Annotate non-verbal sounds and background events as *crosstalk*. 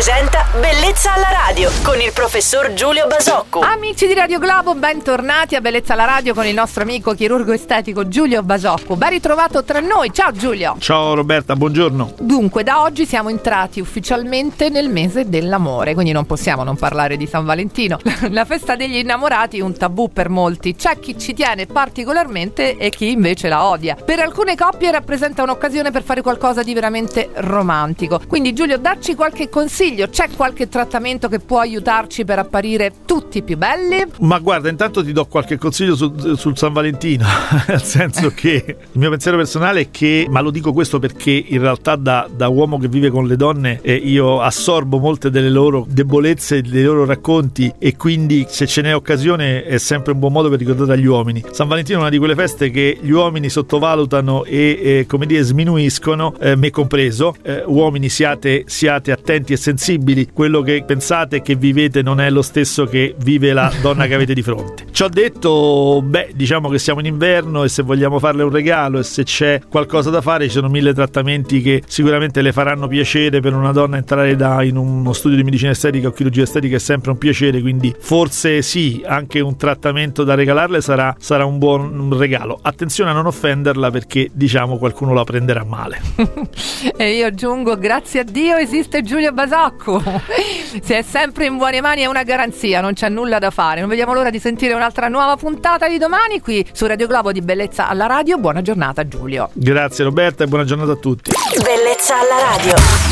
presenta Bellezza alla radio con il professor Giulio Basocco. Amici di Radio Globo, bentornati a Bellezza alla radio con il nostro amico chirurgo estetico Giulio Basocco. Ben ritrovato tra noi. Ciao Giulio. Ciao Roberta, buongiorno. Dunque, da oggi siamo entrati ufficialmente nel mese dell'amore, quindi non possiamo non parlare di San Valentino. *laughs* La festa degli innamorati è un tabù per molti. C'è chi ci tiene particolarmente e chi invece la odia. Per alcune coppie rappresenta un'occasione per fare qualcosa di veramente romantico. Quindi Giulio, darci qualche consiglio, c'è qualche trattamento che può aiutarci per apparire tutti più belli? Ma guarda, intanto ti do qualche consiglio su, sul San Valentino, *laughs* nel senso che il mio pensiero personale è che, ma lo dico questo perché in realtà da, da uomo che vive con le donne eh, io assorbo molte delle loro debolezze, dei loro racconti e quindi se ce n'è occasione è sempre un buon modo per ricordare agli uomini. San Valentino è una di quelle feste che gli uomini sottovalutano e, eh, come dire, sminuiscono, eh, me compreso. Eh, uomini siate, siate attenti e sensibili, quello che pensate e che vivete non è lo stesso che vive la donna che avete di fronte. Ci ho detto, beh, diciamo che siamo in inverno e se vogliamo farle un regalo e se c'è qualcosa da fare ci sono mille trattamenti che sicuramente le faranno piacere per una donna entrare da, in uno studio di medicina estetica o chirurgia estetica è sempre un piacere, quindi forse sì, anche un trattamento da regalarle sarà, sarà un buon regalo. Attenzione a non offenderla perché diciamo qualcuno la prenderà male. *laughs* e io aggiungo, grazie a Dio esiste Giulio Basocco. *laughs* Se è sempre in buone mani è una garanzia, non c'è nulla da fare. Non vediamo l'ora di sentire un'altra nuova puntata di domani qui su Radio Globo di Bellezza alla Radio. Buona giornata Giulio. Grazie Roberta e buona giornata a tutti. Bellezza alla radio.